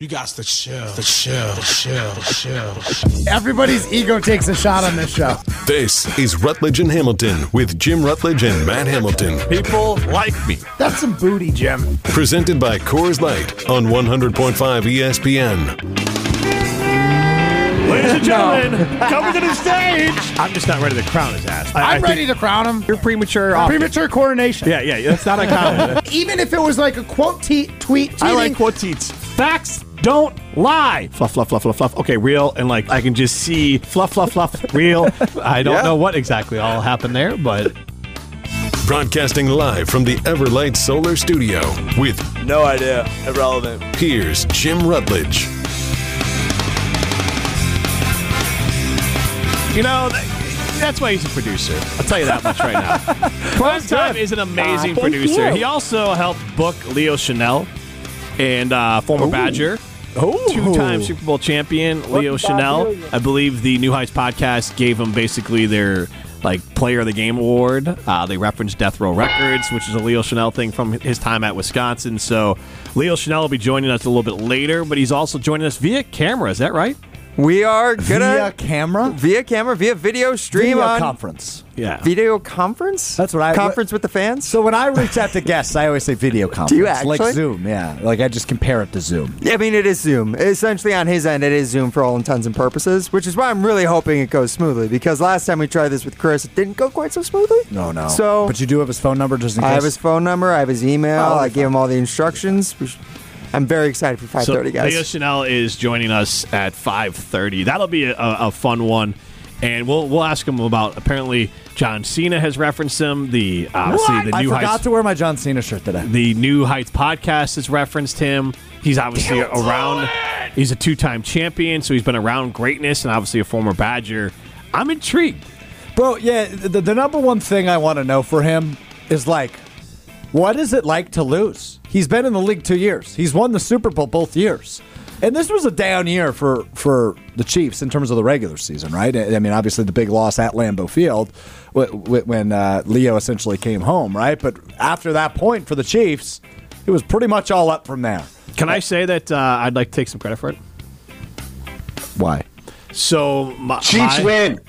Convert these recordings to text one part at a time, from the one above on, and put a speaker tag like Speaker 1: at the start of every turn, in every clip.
Speaker 1: You got the chill, the chill, the chill, the chill.
Speaker 2: Everybody's ego takes a shot on this show.
Speaker 3: This is Rutledge and Hamilton with Jim Rutledge and Matt Hamilton.
Speaker 4: People like me.
Speaker 2: That's some booty, Jim.
Speaker 3: Presented by Coors Light on 100.5 ESPN.
Speaker 4: Ladies and gentlemen, coming to the stage. I'm just not ready to crown his ass. I,
Speaker 2: I'm
Speaker 4: I
Speaker 2: ready to crown him.
Speaker 4: You're premature. off-
Speaker 2: Premature coronation.
Speaker 4: Yeah, yeah, that's not uncommon.
Speaker 2: Even if it was like a quote te- tweet, tweeting,
Speaker 4: I like quotes. Facts don't lie. Fluff, fluff, fluff, fluff, fluff. Okay, real, and like I can just see fluff, fluff, fluff, real. I don't
Speaker 5: Yeah.
Speaker 4: know what exactly all happened there, but
Speaker 3: Broadcasting live from the Everlight Solar Studio with
Speaker 5: No idea. Irrelevant.
Speaker 3: here's Jim Rutledge.
Speaker 4: you know. th- That's why he's a producer. I'll tell you that much right now. Prime Time is an amazing
Speaker 6: Ah, thank
Speaker 4: producer.
Speaker 6: you.
Speaker 4: He also helped book Leo Chenal and uh, former Badger. two-time Super Bowl champion Leo Chenal. I believe the New Heights podcast gave him basically their like Player of the Game award. Uh, they referenced Death Row Records, which is a Leo Chenal thing from his time at Wisconsin. So Leo Chenal will be joining us a little bit later, but he's also joining us via camera. Is that right?
Speaker 5: We are gonna
Speaker 2: via camera,
Speaker 5: via camera, via video stream
Speaker 2: video
Speaker 5: on
Speaker 2: conference.
Speaker 4: Yeah.
Speaker 5: video conference.
Speaker 2: That's what I-
Speaker 5: conference with the fans.
Speaker 2: So when I reach out to guests, I always say video conference.
Speaker 5: you
Speaker 2: Like? Zoom, yeah. Like I just compare it to Zoom.
Speaker 5: Yeah, I mean, it is Zoom. Essentially, on his end, it is Zoom for all intents and purposes, which is why I'm really hoping it goes smoothly. Because last time we tried this with Chris, it didn't go quite so smoothly.
Speaker 2: No, no.
Speaker 5: So
Speaker 2: but you do have his phone number just in case.
Speaker 5: I have his phone number. I have his email.
Speaker 2: Oh,
Speaker 5: I gave him all the instructions. I'm very excited for 5:30,
Speaker 4: So
Speaker 5: guys.
Speaker 4: Leo Chenal is joining us at 5:30. That'll be a, a fun one, and we'll we'll ask him about. Apparently, John Cena has referenced him. The uh, obviously
Speaker 2: What?
Speaker 4: the
Speaker 2: I
Speaker 4: New
Speaker 2: forgot
Speaker 4: Heights
Speaker 2: to wear my John Cena shirt today.
Speaker 4: the New Heights podcast has referenced him. He's obviously around. He's a two-time champion, so he's been around greatness, and obviously a former Badger. I'm intrigued.
Speaker 2: Bro, yeah, the, the number one thing I want to know for him is like, what is it like to lose? He's been in the league two years. He's won the Super Bowl both years. And this was a down year for, for the Chiefs in terms of the regular season, right? I I mean, obviously the big loss at Lambeau Field wh- wh- when uh, Leo essentially came home, right? But after that point for the Chiefs, it was pretty much all up from there.
Speaker 4: Can I say that uh, I'd like to take some credit for it?
Speaker 2: Why?
Speaker 4: So my,
Speaker 7: Chiefs
Speaker 4: my,
Speaker 7: win.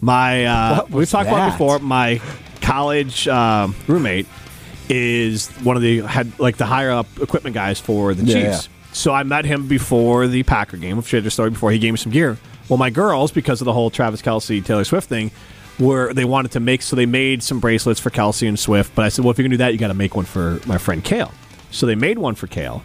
Speaker 4: My uh, we've
Speaker 2: was
Speaker 4: talked about before. My college um roommate is one of the had like the higher up equipment guys for the
Speaker 2: Yeah,
Speaker 4: Chiefs. So I met him before the Packer game. I've shared the story before. He gave me some gear. Well, my girls, because of the whole Travis Kelce Taylor Swift thing, were they wanted to make so they made some bracelets for Kelce and Swift. But I said, well, if you're gonna do that, you got to make one for my friend Kale. So they made one for Kale,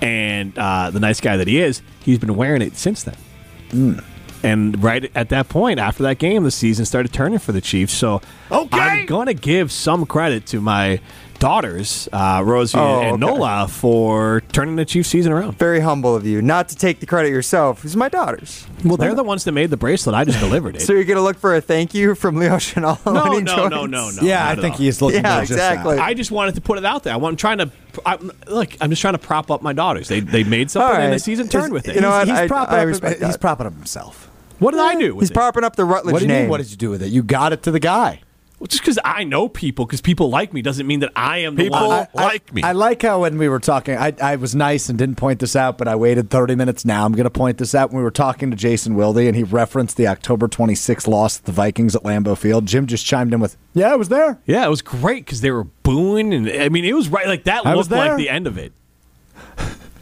Speaker 4: and uh, the nice guy that he is, he's been wearing it since then. And right at that point, after that game, the season started turning for the Chiefs. So I'm going to give some credit to my daughters, uh, Rosie
Speaker 5: Oh,
Speaker 4: and
Speaker 5: okay.
Speaker 4: Nola, for turning the Chiefs season around.
Speaker 5: very humble of you, not to take the credit yourself. It's my daughters.
Speaker 4: Well, they're the ones that made the bracelet. I just delivered it.
Speaker 5: So you're gonna look for a thank you from Leo Chenal when
Speaker 4: no, no, no, no, no.
Speaker 2: yeah, I think
Speaker 4: all.
Speaker 2: he's looking
Speaker 5: Yeah,
Speaker 2: for just that.
Speaker 5: exactly.
Speaker 4: I just wanted to put it out there. I want- I'm trying to. I'm, look, I'm just trying to prop up my daughters. They they made something,
Speaker 5: All
Speaker 4: and the season turned with it.
Speaker 5: you know what?
Speaker 2: He's,
Speaker 5: I-
Speaker 2: propping
Speaker 5: I
Speaker 2: up.
Speaker 5: respect
Speaker 2: he's propping up himself.
Speaker 4: what did I do? With
Speaker 5: He's
Speaker 4: it?
Speaker 5: propping up the Rutledge
Speaker 2: What do you
Speaker 5: name.
Speaker 2: mean? What did you do with it? You got it to the guy.
Speaker 4: Well, just because I know people, because people like me, doesn't mean that I am the
Speaker 7: People-
Speaker 4: one.
Speaker 2: I,
Speaker 7: like me.
Speaker 2: I like how when we were talking, I, I was nice and didn't point this out, but I waited 30 minutes. Now I'm going to point this out. When we were talking to Jason Wilde and he referenced the October 26th loss to the Vikings at Lambeau Field, Jim just chimed in with, "Yeah, I was there."
Speaker 4: Yeah, it was great because they were booing, and I mean, it was right like that
Speaker 2: I was
Speaker 4: looked like
Speaker 2: there.
Speaker 4: the end of it.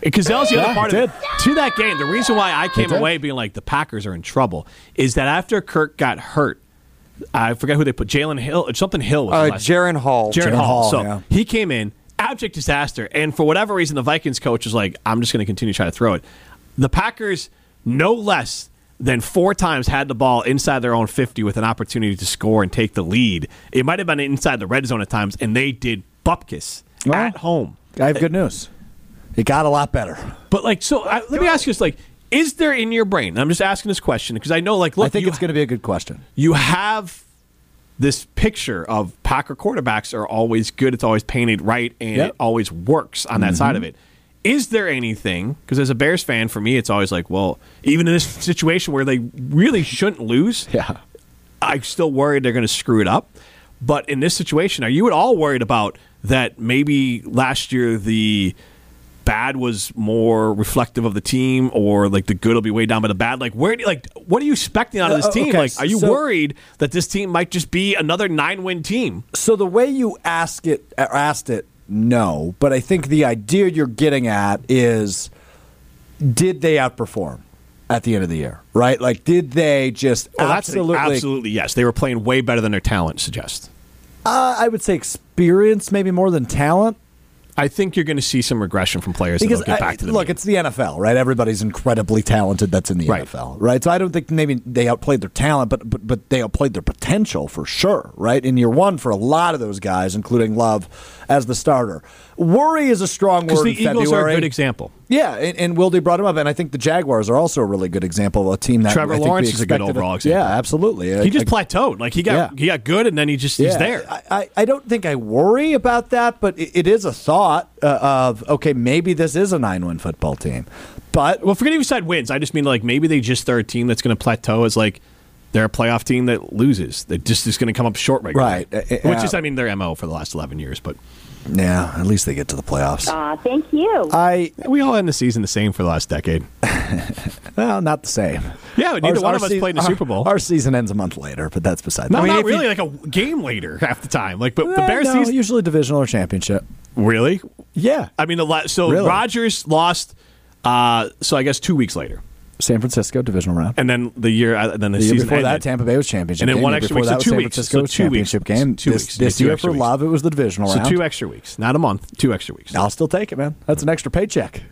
Speaker 4: Because that was the
Speaker 2: Yeah,
Speaker 4: other part of it. To that game, the reason why I came away being like the Packers are in trouble is that after Kirk got hurt, I forget who they put, Jalen Hill, something Hill was
Speaker 5: Uh,
Speaker 4: last-
Speaker 5: Jaren Hall.
Speaker 4: Jaren
Speaker 2: Jaren
Speaker 4: Hall.
Speaker 2: Hall,
Speaker 4: So
Speaker 2: yeah.
Speaker 4: he came in, abject disaster, and for whatever reason, the Vikings coach was like, "I'm just going to continue trying to throw it." The Packers, no less than four times, had the ball inside their own 50 with an opportunity to score and take the lead. It might have been inside the red zone at times, and they did bupkis
Speaker 2: Well,
Speaker 4: at home.
Speaker 2: I have good news. It got a lot better.
Speaker 4: But like, so I, let me ask you this: like, is there in your brain? I'm just asking this question because I know, like, look,
Speaker 2: I think it's going to be a good question.
Speaker 4: you have this picture of Packer quarterbacks are always good. It's always painted right, and
Speaker 2: Yep.
Speaker 4: it always works on that side of mm-hmm. it. Is there anything? Because as a Bears fan, for me, it's always like, well, even in this situation where they really shouldn't lose,
Speaker 2: Yeah.
Speaker 4: I'm still worried they're going to screw it up. But in this situation, are you at all worried about that? Maybe last year the bad was more reflective of the team, or like the good will be way down by the bad? Like, where do you, like what are you expecting out of this
Speaker 2: Uh,
Speaker 4: team?
Speaker 2: okay,
Speaker 4: like, are you
Speaker 2: so-
Speaker 4: worried that this team might just be another nine win team?
Speaker 2: So the way you ask it, uh, asked it, no. But I think the idea you're getting at is, did they outperform at the end of the year? Right? Like, did they just
Speaker 4: Oh,
Speaker 2: absolutely?
Speaker 4: absolutely yes. They were playing way better than their talent suggests.
Speaker 2: Uh, I would say experience maybe more than talent.
Speaker 4: I think you're going to see some regression from players that
Speaker 2: Because
Speaker 4: will get
Speaker 2: I-
Speaker 4: to the
Speaker 2: look, it's the NFL, right? Everybody's incredibly talented. That's in the
Speaker 4: Right.
Speaker 2: NFL, right? So I don't think maybe they outplayed their talent, but, but but they outplayed their potential for sure, right? In year one, for a lot of those guys, including Love as the starter. Worry is a strong word.
Speaker 4: the Eagles
Speaker 2: February.
Speaker 4: are a good example.
Speaker 2: Yeah, and, and Wilde brought him up, and I think the Jaguars are also a really good example of a team that
Speaker 4: Trevor
Speaker 2: I think
Speaker 4: Lawrence is a good overall example.
Speaker 2: Yeah, absolutely.
Speaker 4: He just plateaued. Like he got
Speaker 2: Yeah.
Speaker 4: he got good, and then he just he's there.
Speaker 2: I, I, I don't think I worry about that, but it, it is a thought uh, of okay, maybe this is a nine-win football team, but
Speaker 4: Well, forget even said wins. I just mean like maybe they just are a team that's going to plateau as like they're a playoff team that loses. That just is going to come up short regularly.
Speaker 2: Right. Uh, uh,
Speaker 4: Which is, I mean, their mo for the last eleven years. But
Speaker 2: yeah, at least they get to the playoffs.
Speaker 6: Aw, thank you.
Speaker 2: I
Speaker 4: we all end the season the same for the last decade.
Speaker 2: well, not the same.
Speaker 4: Yeah, neither
Speaker 2: Our-
Speaker 4: one
Speaker 2: our
Speaker 4: of us
Speaker 2: sea-
Speaker 4: played in the
Speaker 2: our-
Speaker 4: Super Bowl.
Speaker 2: Our season ends a month later, but that's beside.
Speaker 4: no,
Speaker 2: the
Speaker 4: not
Speaker 2: if you-
Speaker 4: really. like a game later half the time. Like, but the
Speaker 2: Eh,
Speaker 4: Bears
Speaker 2: no,
Speaker 4: season
Speaker 2: usually divisional or championship.
Speaker 4: really.
Speaker 2: Yeah,
Speaker 4: I mean, the la- so
Speaker 2: Really?
Speaker 4: Rodgers lost. Uh, so I guess two weeks later,
Speaker 2: San Francisco divisional round.
Speaker 4: and then the year, uh, then the,
Speaker 2: The year
Speaker 4: season
Speaker 2: before that. Tampa Bay was championship.
Speaker 4: And then
Speaker 2: game.
Speaker 4: one
Speaker 2: The
Speaker 4: extra week,
Speaker 2: that
Speaker 4: so
Speaker 2: was
Speaker 4: two
Speaker 2: San
Speaker 4: weeks.
Speaker 2: Francisco
Speaker 4: So two weeks.
Speaker 2: championship game.
Speaker 4: Two
Speaker 2: this
Speaker 4: weeks.
Speaker 2: this
Speaker 4: Two
Speaker 2: year for
Speaker 4: weeks.
Speaker 2: Love, it was the divisional round.
Speaker 4: So two extra weeks, not a month. Two extra weeks.
Speaker 2: I'll still take it, man. That's an extra paycheck.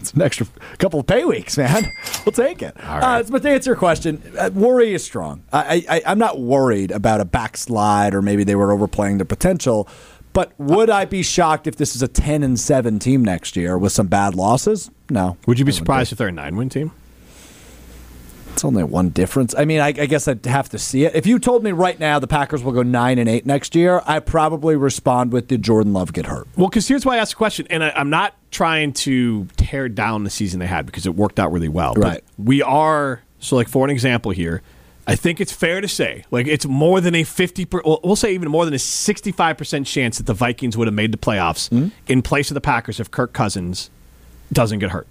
Speaker 2: It's an extra couple of pay weeks, man. We'll take it.
Speaker 4: All right.
Speaker 2: uh, but to answer your question, uh, worry is strong. I, I, I'm not worried about a backslide or maybe they were overplaying their potential. But would I be shocked if this is a 10 and 7 team next year with some bad losses? No.
Speaker 4: Would you be surprised if they're a nine-win team?
Speaker 2: It's only one difference. I mean, I, I guess I'd have to see it. If you told me right now the Packers will go 9 and 8 next year, I probably respond with did Jordan Love get hurt?
Speaker 4: Well, because here's why I asked the question, and I, I'm not trying to tear down the season they had because it worked out really well. But
Speaker 2: Right.
Speaker 4: we are so like for an example here. I think it's fair to say, like it's more than a fifty. Per, well, we'll say even more than a sixty-five percent chance that the Vikings would have made the playoffs
Speaker 2: Hmm?
Speaker 4: in place of the Packers if Kirk Cousins doesn't get hurt.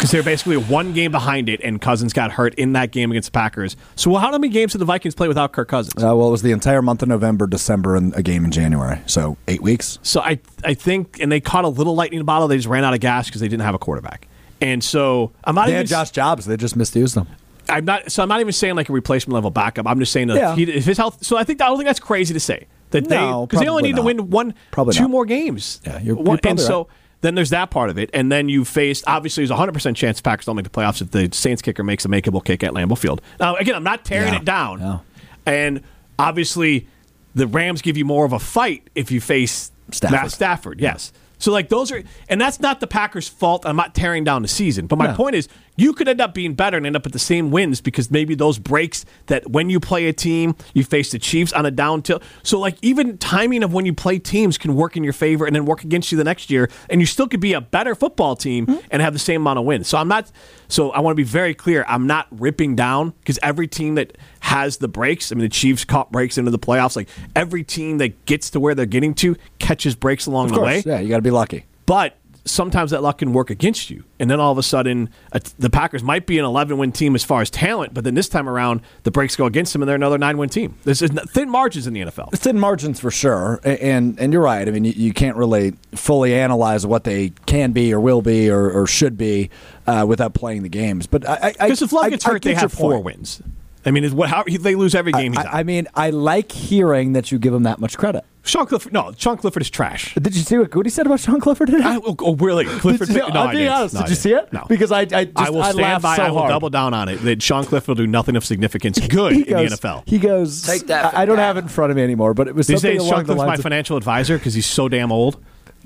Speaker 4: Because they're basically one game behind it, and Cousins got hurt in that game against the Packers. So, how many games did the Vikings play without Kirk Cousins?
Speaker 2: Uh, well, it was the entire month of November, December, and a game in January. So eight weeks.
Speaker 4: So I I think, and they caught a little lightning in the bottle. They just ran out of gas because they didn't have a quarterback. And so I'm not
Speaker 2: They
Speaker 4: even
Speaker 2: had Josh Dobbs. They just misused them.
Speaker 4: I'm not. So I'm not even saying like a replacement level backup. I'm just saying that
Speaker 2: Yeah.
Speaker 4: he, if his health. So I think I don't think that's crazy to say that they because they only need to win one,
Speaker 2: Probably
Speaker 4: two
Speaker 2: not.
Speaker 4: more games.
Speaker 2: Yeah, you're-
Speaker 4: One-
Speaker 2: you're
Speaker 4: and
Speaker 2: probably
Speaker 4: so
Speaker 2: right.
Speaker 4: Then there's that part of it, and then you faced obviously there's a hundred percent chance the Packers don't make the playoffs if the Saints kicker makes a makeable kick at Lambeau Field. Now again, I'm not tearing
Speaker 2: Yeah,
Speaker 4: it down,
Speaker 2: yeah.
Speaker 4: and obviously the Rams give you more of a fight if you face
Speaker 2: Stafford.
Speaker 4: Matt Stafford. Yes. So like those are, and that's not the Packers' fault. I'm not tearing down the season, but my
Speaker 2: No.
Speaker 4: point is, you could end up being better and end up at the same wins because maybe those breaks that when you play a team, you face the Chiefs on a down tilt. So like even timing of when you play teams can work in your favor and then work against you the next year, and you still could be a better football team
Speaker 2: Hmm.
Speaker 4: and have the same amount of wins. So I'm not. So I want to be very clear. I'm not ripping down because every team that has the breaks, I mean the Chiefs caught breaks into the playoffs. Like every team that gets to where they're getting to catches breaks along
Speaker 2: Of
Speaker 4: the way
Speaker 2: Yeah, you got to be lucky.
Speaker 4: but sometimes that luck can work against you. And then all of a sudden, uh, the Packers might be an 11 win team as far as talent, but then this time around, the breaks go against them and they're another nine win team. This is thin margins in the NFL.
Speaker 2: thin margins for sure, and and you're right. I mean, you, you can't really fully analyze what they can be or will be or, or should be uh, without playing the games. But I, I
Speaker 4: Because if
Speaker 2: I-
Speaker 4: gets hurt, they have four
Speaker 2: point.
Speaker 4: wins. I mean, is what how they lose every game
Speaker 2: I. I mean, I like hearing that you give them that much credit.
Speaker 4: Sean Clifford, no, Sean Clifford is trash.
Speaker 2: Did you see what Gutey said about Sean Clifford today?
Speaker 4: I, oh, oh, really? Clifford?
Speaker 2: Did you,
Speaker 4: no,
Speaker 2: I'm
Speaker 4: I
Speaker 2: being
Speaker 4: didn't.
Speaker 2: honest.
Speaker 4: No,
Speaker 2: Did you see it?
Speaker 4: No.
Speaker 2: Because I, I, just,
Speaker 4: I will stand
Speaker 2: laughed
Speaker 4: by.
Speaker 2: so
Speaker 4: I will
Speaker 2: hard.
Speaker 4: double down on it that Sean Clifford will do nothing of significance good
Speaker 2: he
Speaker 4: in
Speaker 2: goes,
Speaker 4: the NFL.
Speaker 2: He goes.
Speaker 5: Take that.
Speaker 2: I, I don't have it in front of me anymore, but it was
Speaker 4: These
Speaker 2: something
Speaker 4: days,
Speaker 2: along
Speaker 4: Sean
Speaker 2: the
Speaker 4: Clifford's my
Speaker 2: of,
Speaker 4: financial advisor because he's so damn old.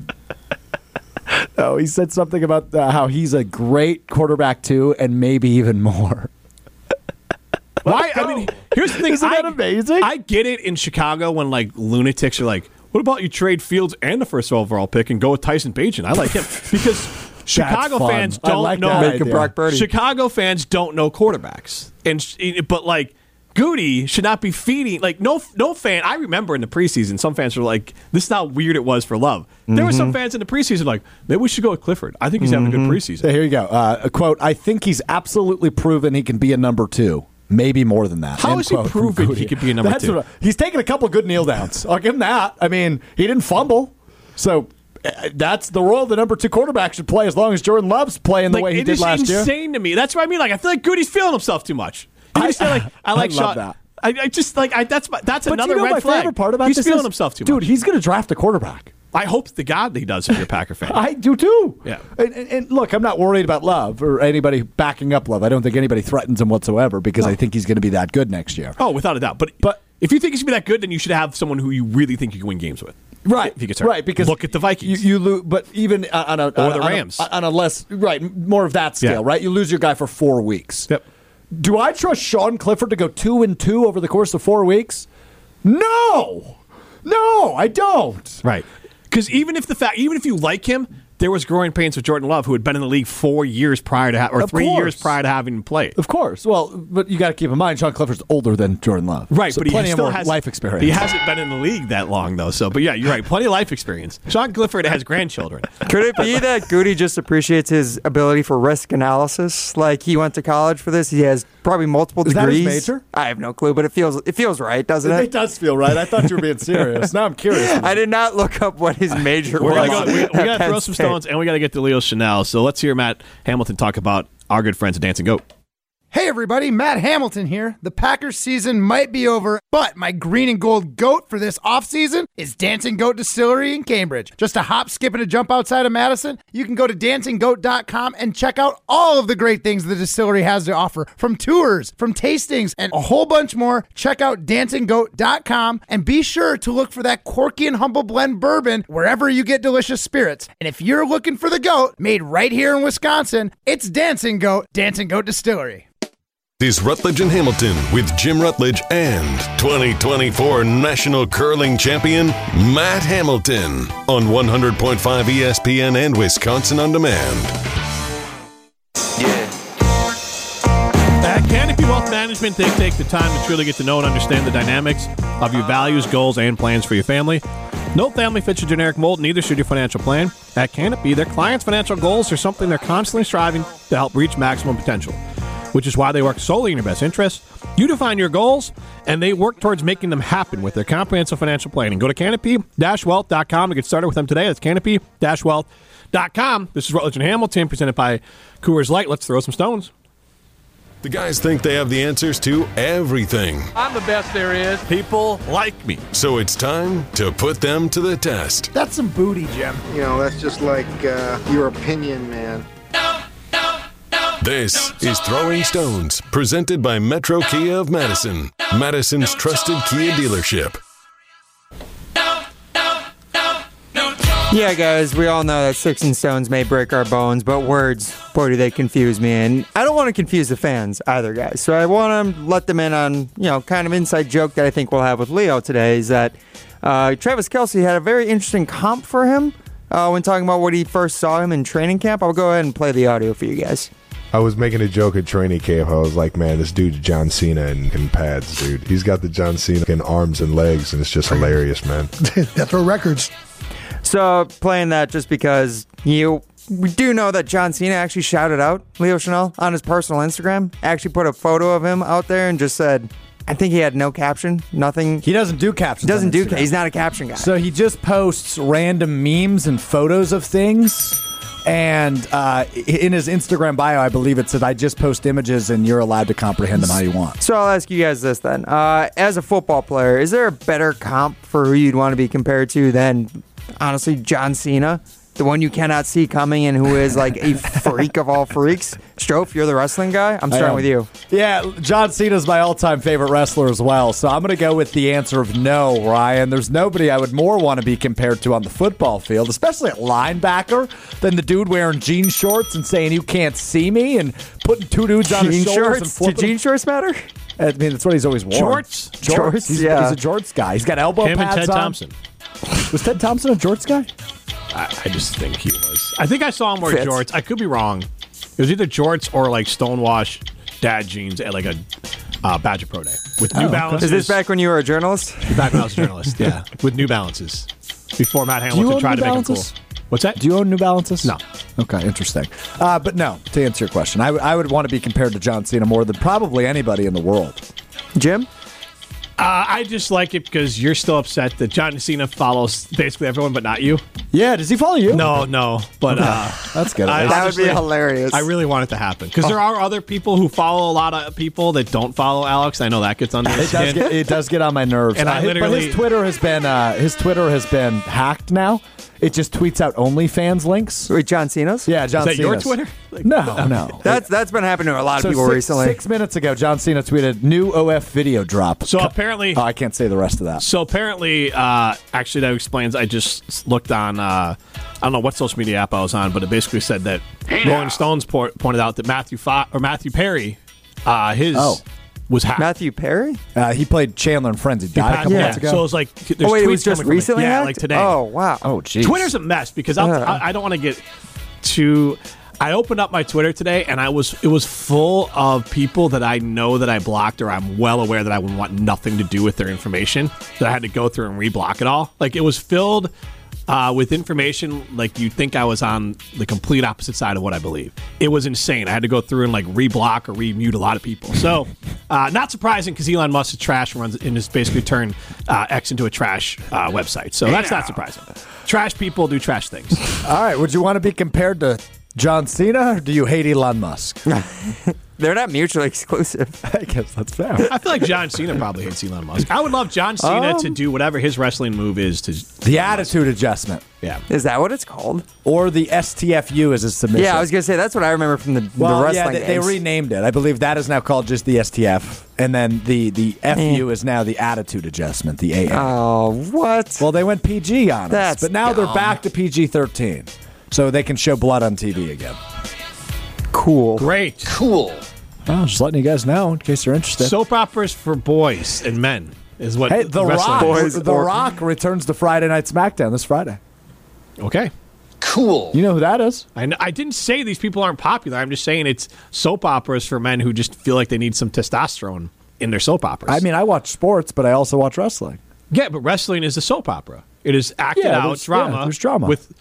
Speaker 2: Oh, he said something about uh, how he's a great quarterback too, and maybe even more.
Speaker 4: Why? I mean, here's the thing.
Speaker 2: Isn't that amazing?
Speaker 4: I get it in Chicago when like lunatics are like, "What about you trade Fields and the first overall pick and go with Tyson Bagent?" I like him because Chicago fans don't
Speaker 2: like
Speaker 4: know
Speaker 5: Make. Brock Purdy.
Speaker 4: Chicago fans don't know quarterbacks, and but like Gutey should not be feeding like no no fan. I remember in the preseason, some fans were like, "This is how weird it was for Love." There were some fans in the preseason like, "Maybe we should go with Clifford. I think he's having a good preseason."
Speaker 2: So here you go. Uh, a quote: I think he's absolutely proven he can be a number two. Maybe more than that.
Speaker 4: How is he proven he could be a number
Speaker 2: That's
Speaker 4: two?
Speaker 2: what he's taken a couple good kneel downs. I'll give him that. I mean, he didn't fumble, so uh, that's the role the number two quarterback should play as long as Jordan Love's playing the
Speaker 4: Like,
Speaker 2: way he did last year.
Speaker 4: insane to me. That's what I mean. Like I feel like Gutey's feeling himself too much. You
Speaker 2: I-
Speaker 4: just feel like I like
Speaker 2: I
Speaker 4: Sean.
Speaker 2: that.
Speaker 4: I, I just like I, that's my, that's
Speaker 2: But
Speaker 4: another
Speaker 2: you know
Speaker 4: red
Speaker 2: my
Speaker 4: flag.
Speaker 2: favorite part about
Speaker 4: he's
Speaker 2: this
Speaker 4: feeling
Speaker 2: is-
Speaker 4: himself too
Speaker 2: dude.
Speaker 4: much.
Speaker 2: Dude, he's going to draft a quarterback.
Speaker 4: I hope to God he does if you're a Packer fan.
Speaker 2: I do too.
Speaker 4: Yeah.
Speaker 2: And, and, and look, I'm not worried about Love or anybody backing up Love. I don't think anybody threatens him whatsoever because I think he's going to be that good next year.
Speaker 4: oh, without a doubt. But
Speaker 2: But-
Speaker 4: if you think he's going to be that good, then you should have someone who you really think you can win games with.
Speaker 2: Right,
Speaker 4: If he gets hurt.
Speaker 2: right. Because
Speaker 4: look at the Vikings.
Speaker 2: You, you lose, but even uh, on a on
Speaker 4: the
Speaker 2: a- on a-
Speaker 4: Rams.
Speaker 2: on a, less right, more of that scale,
Speaker 4: Yeah.
Speaker 2: right? You lose your guy for four weeks.
Speaker 4: Yep.
Speaker 2: Do I trust Sean Clifford to go two and two over the course of four weeks? No, no, I don't.
Speaker 4: Right. Because even if the fact, even if you like him, there was growing pains with Jordan Love, who had been in the league four years prior to, ha- or
Speaker 2: Of
Speaker 4: three
Speaker 2: course.
Speaker 4: years prior to having played.
Speaker 2: Of course. Well, but you got to keep in mind Sean Clifford's older than Jordan Love.
Speaker 4: Right,
Speaker 2: So
Speaker 4: but he
Speaker 2: plenty of
Speaker 4: still
Speaker 2: more
Speaker 4: has
Speaker 2: life experience.
Speaker 4: He hasn't been in the league that long, though. So, but yeah, you're right. Plenty of life experience. Sean Clifford has grandchildren.
Speaker 5: Could it be that Gutey just appreciates his ability for risk analysis? Like he went to college for this. He has probably multiple
Speaker 2: Is that his
Speaker 5: degrees.
Speaker 2: major?
Speaker 5: I have no clue, but it feels it feels right, doesn't
Speaker 2: It
Speaker 5: it?
Speaker 2: does feel right. I thought you were being serious. now I'm curious.
Speaker 5: I did not look up what his major
Speaker 4: We're
Speaker 5: was.
Speaker 4: gonna go, we, we got to throw some stones, and we got to get to Leo Chenal. So let's hear Matt Hamilton talk about our good friends at Dancing Goat.
Speaker 6: Hey everybody, Matt Hamilton here. The Packers season might be over, but my green and gold goat for this offseason is Dancing Goat Distillery in Cambridge. Just a hop, skip, and a jump outside of Madison. You can go to dancinggoat.com and check out all of the great things the distillery has to offer from tours, from tastings, and a whole bunch more. Check out dancinggoat.com and be sure to look for that quirky and humble blend bourbon wherever you get delicious spirits. And if you're looking for the goat made right here in Wisconsin, it's Dancing Goat, Dancing Goat Distillery.
Speaker 3: Is Rutledge and Hamilton with Jim Rutledge and 2024 National Curling Champion Matt Hamilton on 100.5 ESPN and Wisconsin On Demand.
Speaker 4: At Canopy Wealth Management, they take the time to truly get to know and understand the dynamics of your values, goals, and plans for your family. No family fits a generic mold, neither should your financial plan. At Canopy, their clients' financial goals are something they're constantly striving to help reach maximum potential, which is why they work solely in your best interest. You define your goals, and they work towards making them happen with their comprehensive financial planning. Go to canopy-wealth.com to get started with them today. That's canopy-wealth.com. This is Rutledge and Hamilton, presented by Coors Light. Let's throw some stones.
Speaker 3: The guys think they have the answers to everything,
Speaker 7: I'm the best there is.
Speaker 4: People like me.
Speaker 3: so it's time to put them to the test.
Speaker 6: That's some booty, Jim.
Speaker 8: You know, that's just like uh, your opinion, man.
Speaker 3: This is Throwing Stones, presented by Metro Kia of Madison, Madison's trusted Kia dealership.
Speaker 5: Yeah, guys, we all know that sticks and stones may break our bones, but words, boy, do they confuse me. And I don't want to confuse the fans either, guys. So I want to let them in on, you know, kind of inside joke that I think we'll have with Leo today is that uh, Travis Kelce had a very interesting comp for him uh, when talking about what he first saw him in training camp. I'll go ahead and play the audio for you guys.
Speaker 9: I was making a joke at training camp. I was like, man, this dude's John Cena in, in pads, dude. He's got the John Cena in arms and legs, and it's just hilarious, man.
Speaker 6: Death Row Records.
Speaker 5: So playing that just because you we do know that John Cena actually shouted out Leo Chenal on his personal Instagram. Actually put a photo of him out there and just said, I think he had no caption, nothing.
Speaker 2: he doesn't do captions.
Speaker 5: doesn't
Speaker 2: on
Speaker 5: do.
Speaker 2: Instagram.
Speaker 5: He's not a caption guy.
Speaker 2: So he just posts random memes and photos of things. And uh, in his Instagram bio, I believe it said, I just post images and you're allowed to comprehend them how you want.
Speaker 5: So I'll ask you guys this then: uh, as a football player, is there a better comp for who you'd want to be compared to than, honestly, John Cena? The one you cannot see coming and who is like a freak of all freaks. Strouf, you're the wrestling guy. I'm starting with you.
Speaker 2: Yeah, John Cena's my all time favorite wrestler as well. So I'm going to go with the answer of no, Ryan. There's nobody I would more want to be compared to on the football field, especially at linebacker, than the dude wearing jean shorts and saying, You can't see me, and putting two dudes on his
Speaker 5: Jean
Speaker 2: shoulders and
Speaker 5: shorts? Do jean shorts matter?
Speaker 2: I mean, that's what he's always worn.
Speaker 4: Jorts?
Speaker 2: Jorts. He's,
Speaker 5: yeah.
Speaker 2: he's a jorts guy. He's got elbow
Speaker 4: Him and
Speaker 2: pads
Speaker 4: Ted
Speaker 2: on.
Speaker 4: Thompson.
Speaker 2: Was Ted Thompson a jorts guy?
Speaker 4: I, I just think he was. I think I saw him wear
Speaker 5: Fits.
Speaker 4: jorts. I could be wrong. It was either jorts or like stonewash dad jeans at like a uh, Badger Pro Day with New
Speaker 2: okay.
Speaker 4: Balances.
Speaker 5: Is this back when you were a journalist?
Speaker 4: back when I was a journalist? Yeah, with New Balances before Matt
Speaker 2: you
Speaker 4: Hamilton
Speaker 2: own
Speaker 4: tried
Speaker 2: New
Speaker 4: to make them cool.
Speaker 2: Balances?
Speaker 4: What's that?
Speaker 2: Do you own New Balances?
Speaker 4: No.
Speaker 2: Okay, interesting. Uh, but no, to answer your question, I, w- I would want to be compared to John Cena more than probably anybody in the world.
Speaker 5: Jim?
Speaker 4: Uh, I just like it because you're still upset that John Cena follows basically everyone, but not you.
Speaker 2: Yeah, does he follow you?
Speaker 4: No, no, but uh,
Speaker 2: That's good.
Speaker 4: I-
Speaker 5: That would be hilarious.
Speaker 4: I really want it to happen because there are other people who follow a lot of people that don't follow Alex. I know that gets on.
Speaker 2: It does
Speaker 4: skin.
Speaker 2: get it does get on my nerves.
Speaker 4: And I
Speaker 2: his- but his Twitter has been uh, his Twitter has been hacked now. It just tweets out OnlyFans links.
Speaker 5: Wait, John Cena's?
Speaker 2: Yeah, John Cena's.
Speaker 4: Is that your Twitter? Like-
Speaker 2: No, no.
Speaker 5: That's that's been happening to a lot of people
Speaker 2: six,
Speaker 5: recently.
Speaker 2: six minutes ago, John Cena tweeted new OF video drop.
Speaker 4: So apparently,
Speaker 2: Oh, I can't say the rest of that.
Speaker 4: So apparently, uh, actually, that explains. I just looked on. Uh, I don't know what social media app I was on, but it basically said that Rolling Stones po- pointed out that Matthew Fo- or Matthew Perry, uh, his
Speaker 2: Oh.
Speaker 4: Was hacked.
Speaker 5: Matthew Perry?
Speaker 2: Uh, he played Chandler and Friends. He
Speaker 4: He
Speaker 2: died a couple
Speaker 4: yeah.
Speaker 2: months ago.
Speaker 4: So it was like, there's
Speaker 5: Oh, wait, it
Speaker 4: tweets
Speaker 5: was just
Speaker 4: coming
Speaker 5: recently
Speaker 4: Yeah, like today.
Speaker 5: Oh, wow.
Speaker 2: oh, geez.
Speaker 4: Twitter's a mess because I'll, I, I don't want to get too. I opened up my Twitter today and I was it was full of people that I know that I blocked or I'm well aware that I would want nothing to do with their information that I had to go through and reblock it all. Like it was filled uh, with information like you'd think I was on the complete opposite side of what I believe. It was insane. I had to go through and like reblock or remute a lot of people. So uh, not surprising because Elon Musk is trash and runs and has basically turned uh, X into a trash uh, website. So that's not surprising. Trash people do trash things.
Speaker 2: All right. Would you want to be compared to John Cena, or do you hate Elon Musk?
Speaker 5: They're not mutually exclusive.
Speaker 2: I guess that's fair.
Speaker 4: I feel like John Cena probably hates Elon Musk. I would love John Cena to um, do whatever his wrestling move is to.
Speaker 2: The attitude adjustment,
Speaker 4: Yeah.
Speaker 5: Is that what it's called?
Speaker 2: or the STFU as a submission.
Speaker 5: Yeah, I was gonna say that's what I remember from the,
Speaker 2: Well,
Speaker 5: the
Speaker 2: yeah, they, they renamed it. I believe that is now called just the STF, and then the the FU eh. is now the attitude adjustment, the AM.
Speaker 5: oh, what?
Speaker 2: well, they went PG on us, but now they're back to PG thirteen, so they can show blood on TV again.
Speaker 5: Cool.
Speaker 4: Great. Cool.
Speaker 2: Oh, just letting you guys know in case you're interested.
Speaker 4: Soap operas for boys and men is what
Speaker 2: hey, The
Speaker 4: wrestling
Speaker 2: Rock,
Speaker 4: is.
Speaker 5: Boys
Speaker 2: The
Speaker 5: or-
Speaker 2: Rock returns to Friday Night SmackDown this Friday.
Speaker 4: Okay. Cool.
Speaker 2: You know who that is?
Speaker 4: I, kn- I didn't say these people aren't popular. I'm just saying it's soap operas for men who just feel like they need some testosterone in their soap operas.
Speaker 2: I mean, I watch sports, but I also watch wrestling.
Speaker 4: yeah, but wrestling is a soap opera. It is acted
Speaker 2: Yeah,
Speaker 4: out
Speaker 2: there's-
Speaker 4: drama.
Speaker 2: yeah, there's drama.
Speaker 4: with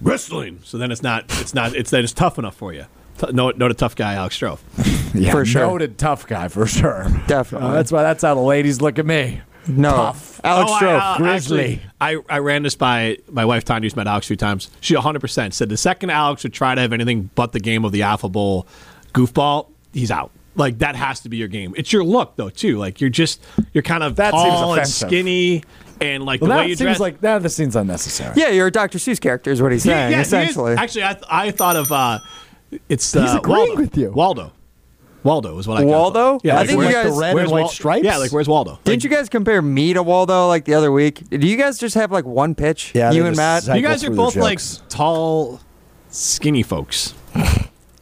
Speaker 4: wrestling. So then it's not. It's not. It's that it's tough enough for you. T- no, no, the tough guy, Alex Strouf.
Speaker 2: Yeah,
Speaker 5: For sure.
Speaker 2: noted tough guy for sure.
Speaker 5: Definitely.
Speaker 2: Uh, that's why that's how the ladies look at me.
Speaker 5: no,
Speaker 2: tough.
Speaker 5: Alex
Speaker 4: Oh, I-
Speaker 5: Strouf.
Speaker 4: uh,
Speaker 2: Grizzly.
Speaker 4: actually, I, I ran this by my wife Tanya, who's met Alex a few times. She 100% said the second Alex would try to have anything but the game of the affable goofball, he's out. Like that has to be your game. It's your look though too. Like you're just you're kind of
Speaker 2: That seems
Speaker 4: tall and skinny and like
Speaker 2: Well,
Speaker 4: the way
Speaker 2: that
Speaker 4: you
Speaker 2: seems
Speaker 4: dress.
Speaker 2: like now this seems unnecessary.
Speaker 5: yeah, you're a Dr. Seuss character, is what he's saying.
Speaker 4: Yeah, he is.
Speaker 5: essentially,
Speaker 4: Actually, I, th- I thought of uh, it's uh,
Speaker 2: He's agreeing
Speaker 4: Waldo.
Speaker 2: with you.
Speaker 4: Waldo. Waldo is what I got.
Speaker 5: Waldo?
Speaker 4: Yeah,
Speaker 5: I
Speaker 4: like,
Speaker 5: think you
Speaker 4: where's-
Speaker 5: guys-
Speaker 2: the red
Speaker 4: where's
Speaker 2: and white
Speaker 4: Wal-
Speaker 2: stripes.
Speaker 4: Yeah, like where's Waldo?
Speaker 5: didn't you guys compare me to Waldo like the other week? Do you guys just have like one pitch?
Speaker 2: Yeah,
Speaker 5: you
Speaker 2: they
Speaker 5: and
Speaker 2: just
Speaker 5: Matt.
Speaker 2: cycle
Speaker 4: you guys are
Speaker 2: through the
Speaker 4: both like
Speaker 2: jokes.
Speaker 4: tall, skinny folks.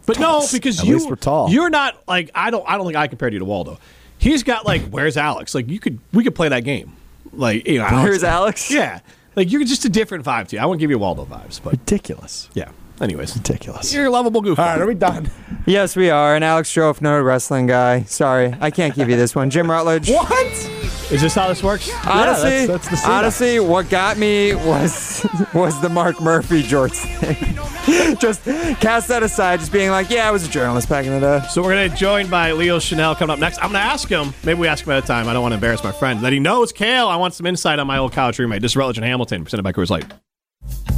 Speaker 4: But no, because
Speaker 2: At
Speaker 4: you
Speaker 2: least we're tall.
Speaker 4: You're not like I don't. I don't think I compared you to Waldo. He's got like where's Alex? Like you could we could play that game. Like you know, Alex-
Speaker 5: Where's Alex?
Speaker 4: Yeah, like you're just a different vibe to you. I won't give you Waldo vibes, but
Speaker 2: ridiculous.
Speaker 4: yeah. Anyways,
Speaker 2: Ridiculous.
Speaker 4: you're a lovable goof.
Speaker 2: All right, are we done?
Speaker 5: Yes, we are. And Alex Strouf, no wrestling guy. Sorry, I can't give you this one. Jim Rutledge.
Speaker 2: what?
Speaker 4: Is this how this works?
Speaker 5: Honestly,
Speaker 2: that's- that's the Cena.
Speaker 5: honestly, what got me was was the Mark Murphy jorts thing. just cast that aside, just being like, yeah, I was a journalist back in the day.
Speaker 4: So we're going to join by Leo Chenal coming up next. I'm going to ask him. Maybe we ask him at a time. I don't want to embarrass my friend. That he knows Kale. I want some insight on my old college roommate. This is Rutledge and Hamilton, presented by Coors Light.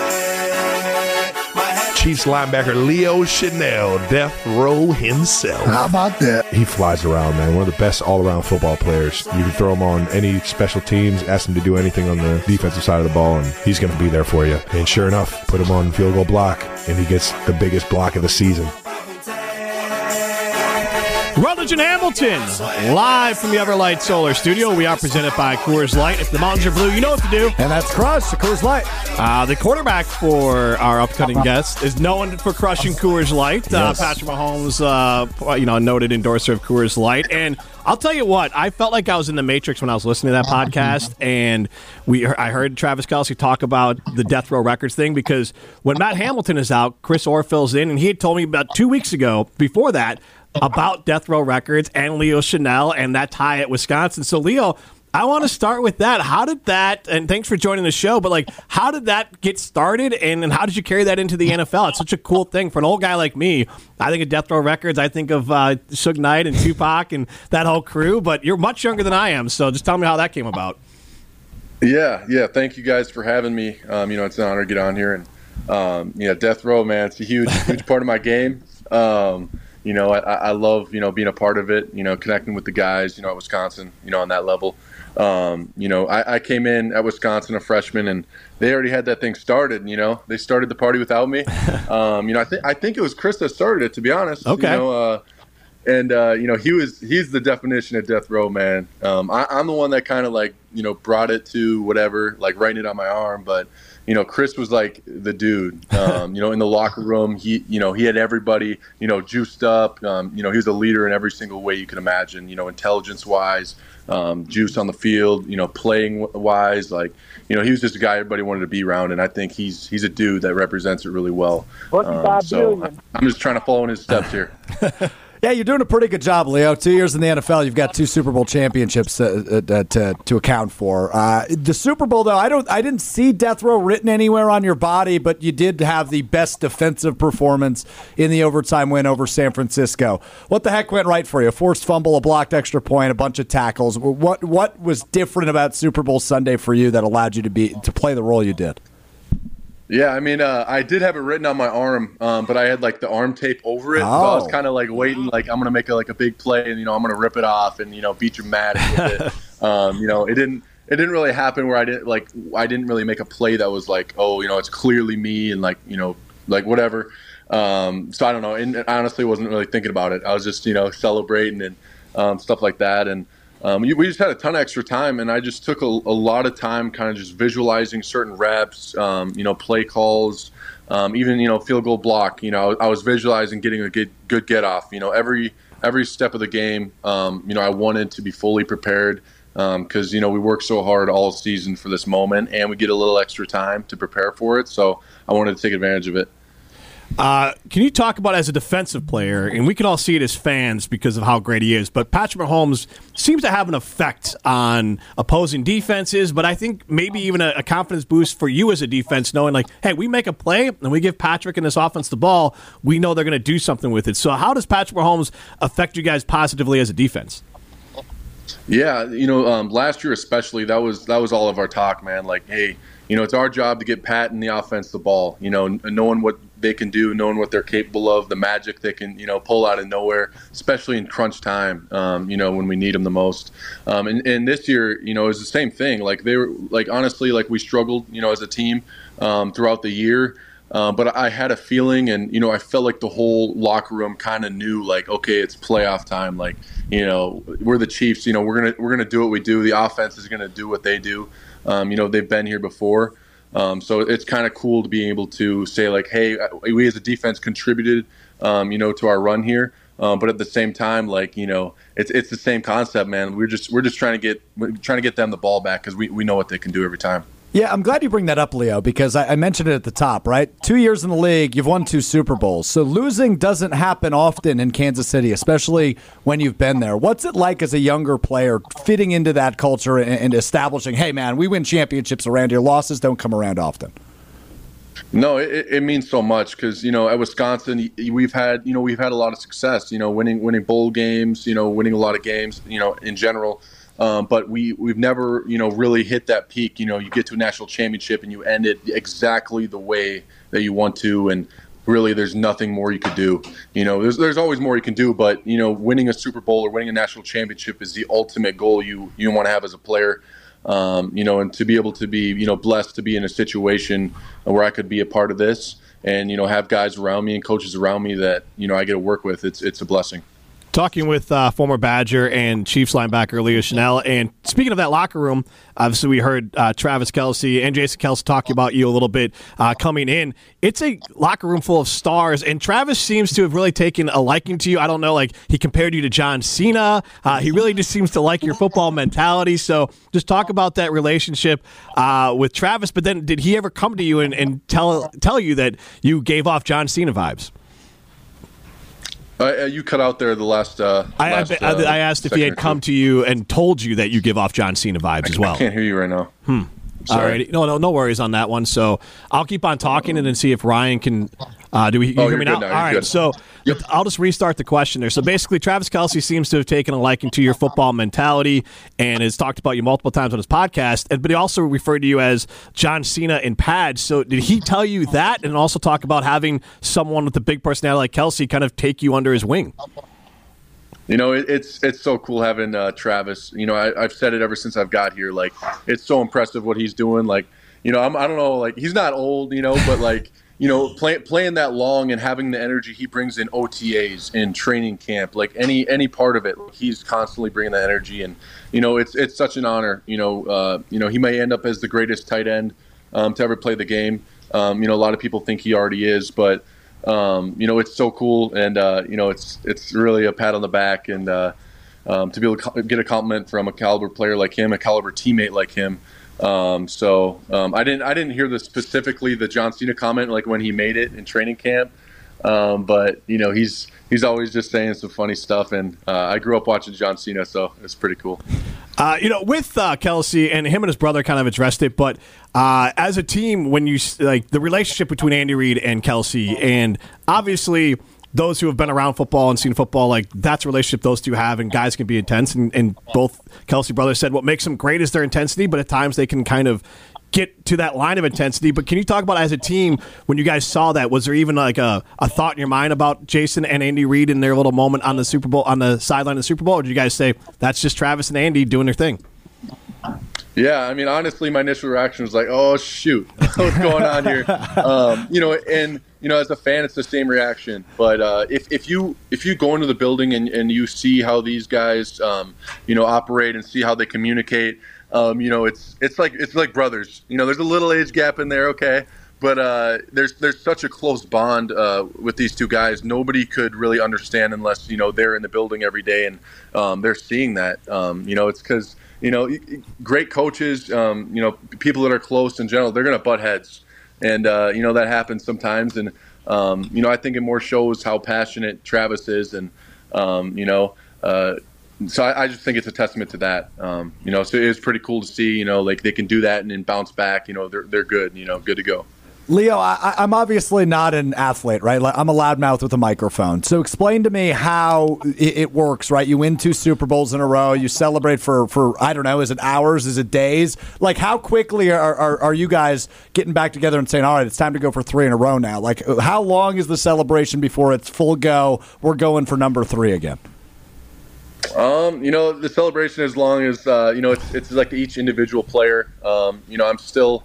Speaker 1: Chiefs linebacker Leo Chenal, death row himself.
Speaker 9: How about that? He flies around, man. One of the best all around football players. You can throw him on any special teams, ask him to do anything on the defensive side of the ball, and he's going to be there for you. And sure enough, put him on field goal block, and he gets the biggest block of the season.
Speaker 4: Rutledge and Hamilton, live from the Everlight Solar Studio. We are presented by Coors Light. If the mountains are blue, you know what to do.
Speaker 2: And that's Crush, the Coors Light.
Speaker 4: Uh, the quarterback for our upcoming guest is known for crushing Coors Light. Uh,
Speaker 2: Yes.
Speaker 4: Patrick Mahomes, uh, you know, a noted endorser of Coors Light. And I'll tell you what, I felt like I was in the Matrix when I was listening to that podcast, and we I heard Travis Kelce talk about the Death Row Records thing because when Matt Hamilton is out, Chris Orr fills in, and he had told me about two weeks ago before that about Death Row Records and Leo Chenal and that tie at Wisconsin. So Leo. I want to start with that. How did that, and thanks for joining the show, but like, how did that get started and, and how did you carry that into the NFL? It's such a cool thing for an old guy like me. I think of Death Row Records, I think of uh, Suge Knight and Tupac and that whole crew, but you're much younger than I am, so just tell me how that came about.
Speaker 7: Yeah, yeah. Thank you guys for having me. Um, you know, it's an honor to get on here. And um, yeah, Death Row, man, it's a huge, huge part of my game. Um, you know, I, I love you know being a part of it. You know, connecting with the guys. You know, at Wisconsin. You know, on that level. Um, you know, I, I came in at Wisconsin a freshman, and they already had that thing started. You know, they started the party without me. Um, you know, I think I think it was Chris that started it. To be honest.
Speaker 4: Okay.
Speaker 7: You know, uh, and uh, you know he was he's the definition of death row man um, I, i'm the one that kind of like you know brought it to whatever like writing it on my arm but you know chris was like the dude um, you know in the locker room he you know he had everybody you know juiced up um, you know he was a leader in every single way you can imagine you know intelligence wise um, juice on the field you know playing wise like you know he was just a guy everybody wanted to be around and i think he's he's a dude that represents it really well. Um, so I- i'm just trying to follow in his steps here
Speaker 2: Yeah, you're doing a pretty good job, Leo. Two years in the NFL, you've got two Super Bowl championships uh, uh, to to account for. Uh, the Super Bowl, though, I don't, I didn't see death row written anywhere on your body, but you did have the best defensive performance in the overtime win over San Francisco. What the heck went right for you? A forced fumble, a blocked extra point, a bunch of tackles. What what was different about Super Bowl Sunday for you that allowed you to be to play the role you did?
Speaker 7: Yeah, I mean, uh, I did have it written on my arm, um, but I had like the arm tape over it. So I was
Speaker 2: Oh.
Speaker 7: kind of like waiting, like I'm gonna make a, like a big play, and you know I'm gonna rip it off and you know be dramatic with it. um, you know, it didn't it didn't really happen where I didn't like I didn't really make a play that was like oh you know it's clearly me and like you know like whatever. Um, so I don't know, and I honestly wasn't really thinking about it. I was just you know celebrating and um, stuff like that, and um, we just had a ton of extra time, and I just took a, a lot of time, kind of just visualizing certain reps, um, you know, play calls, um, even you know, field goal block. You know, I was visualizing getting a good good get off. You know, every every step of the game. Um, you know, I wanted to be fully prepared because you know we work so hard all season for this moment, and we get a little extra time to prepare for it. So I wanted to take advantage of it.
Speaker 4: Uh, can you talk about as a defensive player, and we can all see it as fans because of how great he is, but Patrick Mahomes seems to have an effect on opposing defenses, but I think maybe even a, a confidence boost for you as a defense, knowing like, hey, we make a play and we give Patrick and this offense the ball, we know they're going to do something with it. So how does Patrick Mahomes affect you guys positively as a defense?
Speaker 7: Yeah, you know, um, last year especially, that was that was all of our talk, man. Like, hey, you know, it's our job to get Pat and the offense the ball. You know, knowing what they can do, knowing what they're capable of, the magic they can, you know, pull out of nowhere, especially in crunch time. Um, you know, when we need them the most. Um, and, and this year, you know, it was the same thing. Like they were, like honestly, like we struggled, you know, as a team um, throughout the year. Uh, but I had a feeling, and you know, I felt like the whole locker room kind of knew, like, okay, it's playoff time. Like, you know, we're the Chiefs. You know, we're gonna we're gonna do what we do. The offense is gonna do what they do. Um, you know, they've been here before, um, so it's kind of cool to be able to say, like, hey, we as a defense contributed, um, you know, to our run here. Um, but at the same time, like you know, it's it's the same concept, man. We're just we're just trying to get trying to get them the ball back because we, we know what they can do every time.
Speaker 2: Yeah, I'm glad you bring that up, Leo, because I, I mentioned it at the top, right? Two years in the league, you've won two Super Bowls. So losing doesn't happen often in Kansas City, especially when you've been there. What's it like as a younger player fitting into that culture and, and establishing, hey, man, we win championships around here. Losses don't come around often.
Speaker 7: No, it, it means so much because you know at Wisconsin we've had you know we've had a lot of success. You know, winning winning bowl games. You know, winning a lot of games. You know, in general. Um, but we we've never you know really hit that peak. You know, you get to a national championship and you end it exactly the way that you want to, and really there's nothing more you could do. You know, there's there's always more you can do, but you know, winning a Super Bowl or winning a national championship is the ultimate goal you you want to have as a player. Um, you know, and to be able to be you know blessed to be in a situation where I could be a part of this, and you know have guys around me and coaches around me that you know I get to work with. It's it's a blessing.
Speaker 4: Talking with uh, former Badger and Chiefs linebacker Leo Chenal. And speaking of that locker room, obviously we heard uh, Travis Kelce and Jason Kelce talking about you a little bit uh, coming in. It's a locker room full of stars, and Travis seems to have really taken a liking to you. I don't know, like he compared you to John Cena. Uh, he really just seems to like your football mentality. So just talk about that relationship uh, with Travis. But then, did he ever come to you and, and tell tell you that you gave off John Cena vibes?
Speaker 7: Uh, you cut out there the last. Uh,
Speaker 4: I,
Speaker 7: last,
Speaker 4: I, I asked if he had come to you and told you that you give off John Cena vibes
Speaker 7: I,
Speaker 4: as well.
Speaker 7: I can't hear you right now.
Speaker 4: Hmm. All right. No, no, no worries on that one. So I'll keep on talking and then see if Ryan can. Uh, do we you
Speaker 7: oh,
Speaker 4: hear me now?
Speaker 7: now?
Speaker 4: All right.
Speaker 7: Good.
Speaker 4: So yep. I'll just restart the question there. So basically, Travis Kelce seems to have taken a liking to your football mentality and has talked about you multiple times on his podcast. And but he also referred to you as John Cena in pads. So did he tell you that and also talk about having someone with a big personality like Kelce kind of take you under his wing?
Speaker 7: You know, it, it's it's so cool having uh, Travis. You know, I, have said it ever since I've got here. Like, it's so impressive what he's doing. Like, you know, I'm, I don't know, like he's not old, you know, but like, you know, play, playing that long and having the energy he brings in OTAs in training camp, like any any part of it, he's constantly bringing that energy. And you know, it's it's such an honor. You know, uh, you know, he may end up as the greatest tight end um, to ever play the game. Um, you know, a lot of people think he already is, but um, you know, it's so cool, and uh, you know, it's it's really a pat on the back, and uh, um, to be able to get a compliment from a caliber player like him, a caliber teammate like him. Um, so um, I didn't I didn't hear the specifically the John Cena comment like when he made it in training camp, um, but you know he's he's always just saying some funny stuff, and uh, I grew up watching John Cena, so it's pretty cool.
Speaker 4: Uh, you know, with uh, Kelce and him and his brother kind of addressed it, but uh, as a team, when you like the relationship between Andy Reid and Kelce, and obviously those who have been around football and seen football, like that's a relationship those two have, and guys can be intense. And, and both Kelce brothers said what makes them great is their intensity, but at times they can kind of get to that line of intensity. But can you talk about as a team when you guys saw that? Was there even like a, a thought in your mind about Jason and Andy Reid in their little moment on the Super Bowl on the sideline of the Super Bowl? Or did you guys say that's just Travis and Andy doing their thing?
Speaker 7: Yeah, I mean, honestly, my initial reaction was like, "Oh shoot, what's going on here?" Um, you know, and you know, as a fan, it's the same reaction. But uh, if, if you if you go into the building and, and you see how these guys, um, you know, operate and see how they communicate, um, you know, it's it's like it's like brothers. You know, there's a little age gap in there, okay, but uh, there's there's such a close bond uh, with these two guys. Nobody could really understand unless you know they're in the building every day and um, they're seeing that. Um, you know, it's because you know great coaches, um, you know, people that are close in general, they're gonna butt heads, and uh, you know that happens sometimes. And um, you know, I think it more shows how passionate Travis is, and um, you know. Uh, so I, I, just think it's a testament to that. Um, you know, so it was pretty cool to see. You know, like they can do that and then bounce back. You know, they're they're good. You know, good to go.
Speaker 2: Leo, I, am obviously not an athlete, right? I'm a loudmouth with a microphone. So explain to me how it, it, works, right? You win two Super Bowls in a row. You celebrate for, for I don't know, is it hours? Is it days? Like, how quickly are, are, are you guys getting back together and saying, all right, it's time to go for three in a row now? Like, how long is the celebration before it's full go? We're going for number three again.
Speaker 7: Um, you know, the celebration as long as uh, you know it's it's like each individual player. Um, you know, I'm still.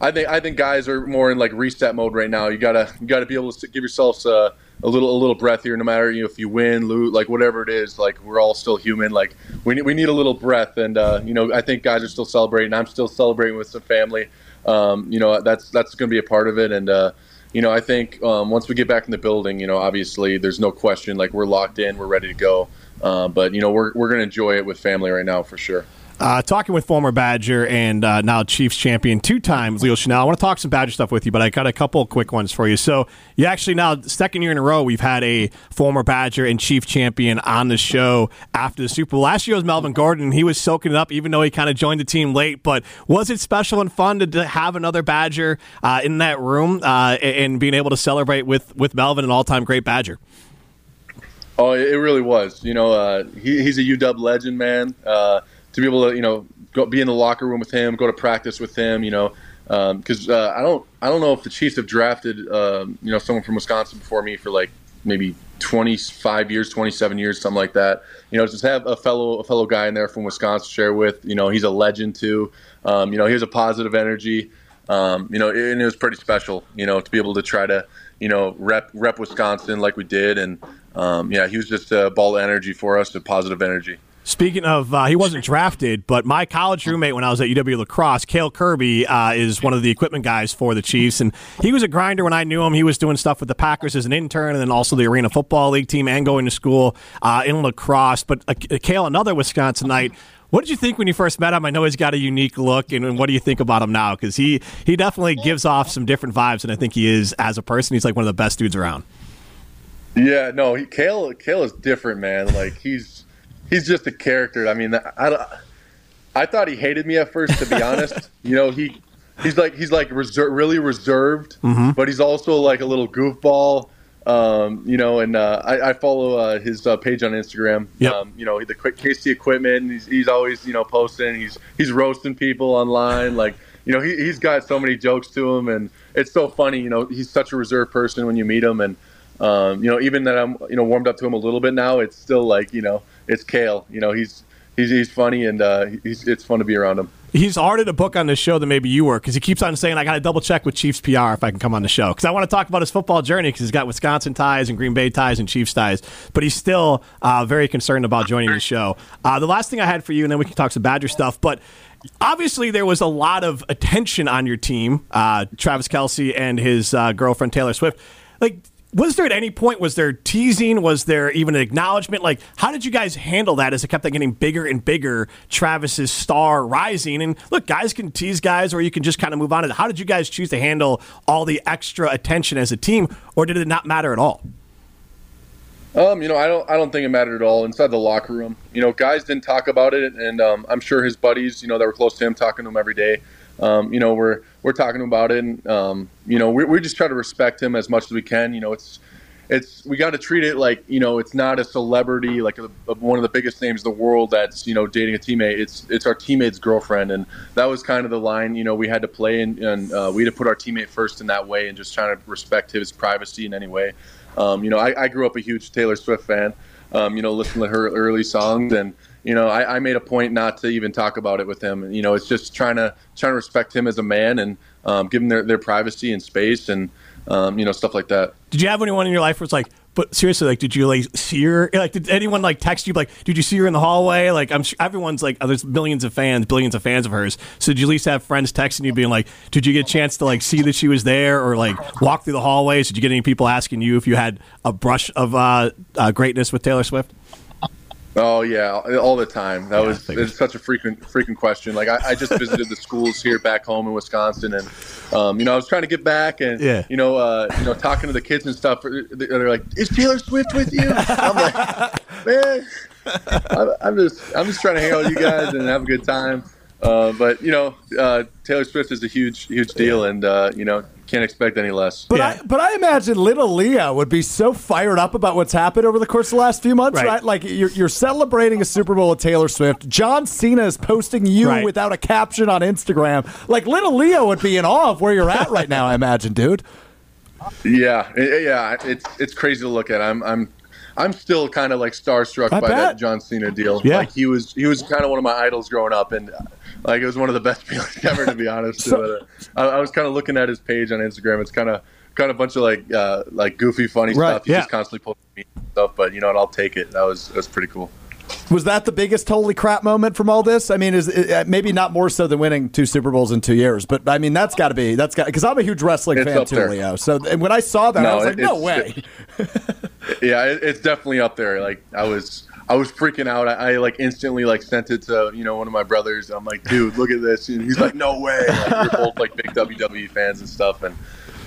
Speaker 7: I think I think guys are more in like reset mode right now. You gotta you gotta be able to give yourselves a, a little a little breath here. No matter you know if you win, lose, like whatever it is, like we're all still human. Like we need, we need a little breath, and uh, you know I think guys are still celebrating. I'm still celebrating with some family. Um, you know that's that's to be a part of it, and uh, you know I think um, once we get back in the building, you know obviously there's no question like we're locked in, we're ready to go. Uh, but you know, we're we're to enjoy it with family right now for sure.
Speaker 4: Uh, talking with former Badger and uh, now Chiefs champion two times, Leo Chenal. I want to talk some Badger stuff with you, but I got a couple quick ones for you. So, you actually now, second year in a row, we've had a former Badger and Chief champion on the show after the Super Bowl. Last year was Melvin Gordon. He was soaking it up, even though he kind of joined the team late. But was it special and fun to have another Badger uh, in that room uh, and being able to celebrate with, with Melvin, an all time great Badger?
Speaker 7: Oh, it really was. You know, uh, he, he's a UW legend, man. Uh, to be able to, you know, go, be in the locker room with him, go to practice with him, you know, because um, uh, I don't, I don't know if the Chiefs have drafted, um, you know, someone from Wisconsin before me for like maybe 25 years, 27 years, something like that. You know, just have a fellow, a fellow guy in there from Wisconsin share with. You know, he's a legend too. Um, you know, he has a positive energy. Um, you know, and it was pretty special. You know, to be able to try to, you know, rep rep Wisconsin like we did, and um, yeah, he was just a ball of energy for us, a positive energy.
Speaker 4: Speaking of, uh, he wasn't drafted, but my college roommate when I was at UW La Crosse, Cale Kirby, uh, is one of the equipment guys for the Chiefs, and he was a grinder when I knew him. He was doing stuff with the Packers as an intern, and then also the Arena Football League team, and going to school uh, in La Crosse. But uh, Cale, another Wisconsinite. What did you think when you first met him? I know he's got a unique look, and, and what do you think about him now? Because he he definitely gives off some different vibes and I think he is as a person. He's like one of the best dudes around.
Speaker 7: Yeah, no, he, Cale Cale is different, man. Like he's he's just a character. I mean, I, I thought he hated me at first, to be honest. You know, he he's like he's like reser- really reserved,
Speaker 4: Mm-hmm.
Speaker 7: but he's also like a little goofball. Um, you know, and uh, I, I follow uh, his uh, page on Instagram.
Speaker 4: Yep.
Speaker 7: Um, you know, the quick KC equipment. He's, he's always you know posting. He's he's roasting people online. Like you know, he he's got so many jokes to him, and it's so funny. You know, he's such a reserved person when you meet him, and um, you know, even that I'm you know warmed up to him a little bit now, it's still like you know, it's Kale. You know, he's he's he's funny, and uh, he's it's fun to be around him.
Speaker 4: He's harder to book on this show than maybe you were because he keeps on saying, I got to double check with Chiefs PR if I can come on the show. Because I want to talk about his football journey because he's got Wisconsin ties and Green Bay ties and Chiefs ties. But he's still uh, very concerned about joining the show. Uh, the last thing I had for you, and then we can talk some Badger stuff. But obviously, there was a lot of attention on your team, uh, Travis Kelce and his uh, girlfriend, Taylor Swift. Like, was there at any point was there teasing? Was there even an acknowledgement? Like how did you guys handle that as it kept on getting bigger and bigger travis's star rising? And look guys can tease guys or you can just kind of move on how did you guys choose to handle all the extra attention as a team or did it not matter at all?
Speaker 7: Um, you know, I don't I don't think it mattered at all inside the locker room. You know, guys didn't talk about it, and um, I'm sure his buddies, you know, that were close to him, talking to him every day. Um, you know, we're we're talking about it, and um, you know, we we just try to respect him as much as we can. You know, it's it's we got to treat it like you know, it's not a celebrity like a, a, one of the biggest names in the world that's you know dating a teammate. It's it's our teammate's girlfriend, and that was kind of the line you know we had to play, and, and uh, we had to put our teammate first in that way, and just trying to respect his privacy in any way. Um, you know, I, I, grew up a huge Taylor Swift fan. Um, you know, listening to her early songs, and you know, I, I, made a point not to even talk about it with him. You know, it's just trying to trying to respect him as a man and um, give him their, their privacy and space, and um, you know, stuff like that.
Speaker 4: Did you have anyone in your life where it's like, but seriously, like, did you like see her? Like, did anyone like text you like, did you see her in the hallway? Like, I'm sure everyone's like, oh, there's millions of fans, billions of fans of hers. So did you at least have friends texting you, being like, did you get a chance to like see that she was there, or like walk through the hallways? Did you get any people asking you if you had a brush of uh, uh, greatness with Taylor Swift?
Speaker 7: Oh yeah, all the time. That yeah, was it's such a frequent frequent question. Like I, I just visited the schools here back home in Wisconsin, and um, you know I was trying to get back, and
Speaker 4: yeah.
Speaker 7: you know uh, you know talking to the kids and stuff. They're like, "Is Taylor Swift with you?" I'm like, "Man, I'm just I'm just trying to hang out with you guys and have a good time." Uh, but you know, uh, Taylor Swift is a huge, huge deal, and uh, you know, can't expect any less.
Speaker 2: But yeah. I, but I imagine little Leo would be so fired up about what's happened over the course of the last few months, right? right? Like you're, you're celebrating a Super Bowl with Taylor Swift. John Cena is posting you right. without a caption on Instagram. Like little Leo would be in awe of where you're at right now. I imagine, dude.
Speaker 7: Yeah, yeah, it's it's crazy to look at. I'm I'm I'm still kind of like starstruck
Speaker 2: I
Speaker 7: by
Speaker 2: bet.
Speaker 7: that John Cena deal.
Speaker 2: Yeah.
Speaker 7: Like he was he was kind of one of my idols growing up, and like it was one of the best feelings ever, to be honest.
Speaker 2: So-
Speaker 7: I, I was kind of looking at his page on Instagram. It's kind of kind of a bunch of like uh, like goofy, funny
Speaker 2: Right,
Speaker 7: stuff. He's
Speaker 4: yeah.
Speaker 7: just constantly posting me stuff, but you know what? I'll take it. That was that was pretty cool.
Speaker 2: Was that the biggest holy crap moment from all this? I mean, is uh, maybe not more so than winning two Super Bowls in two years, but I mean that's got to be that's got because I'm a huge wrestling
Speaker 7: It's
Speaker 2: fan too,
Speaker 7: there.
Speaker 2: Leo. So and when I saw that, I was like, no way.
Speaker 7: Yeah, it, it's definitely up there. Like I was. I was freaking out. I, I like instantly like sent it to you know one of my brothers. I'm like, dude, look at this. And he's like, no way. Like, we're both like big WWE fans and stuff. And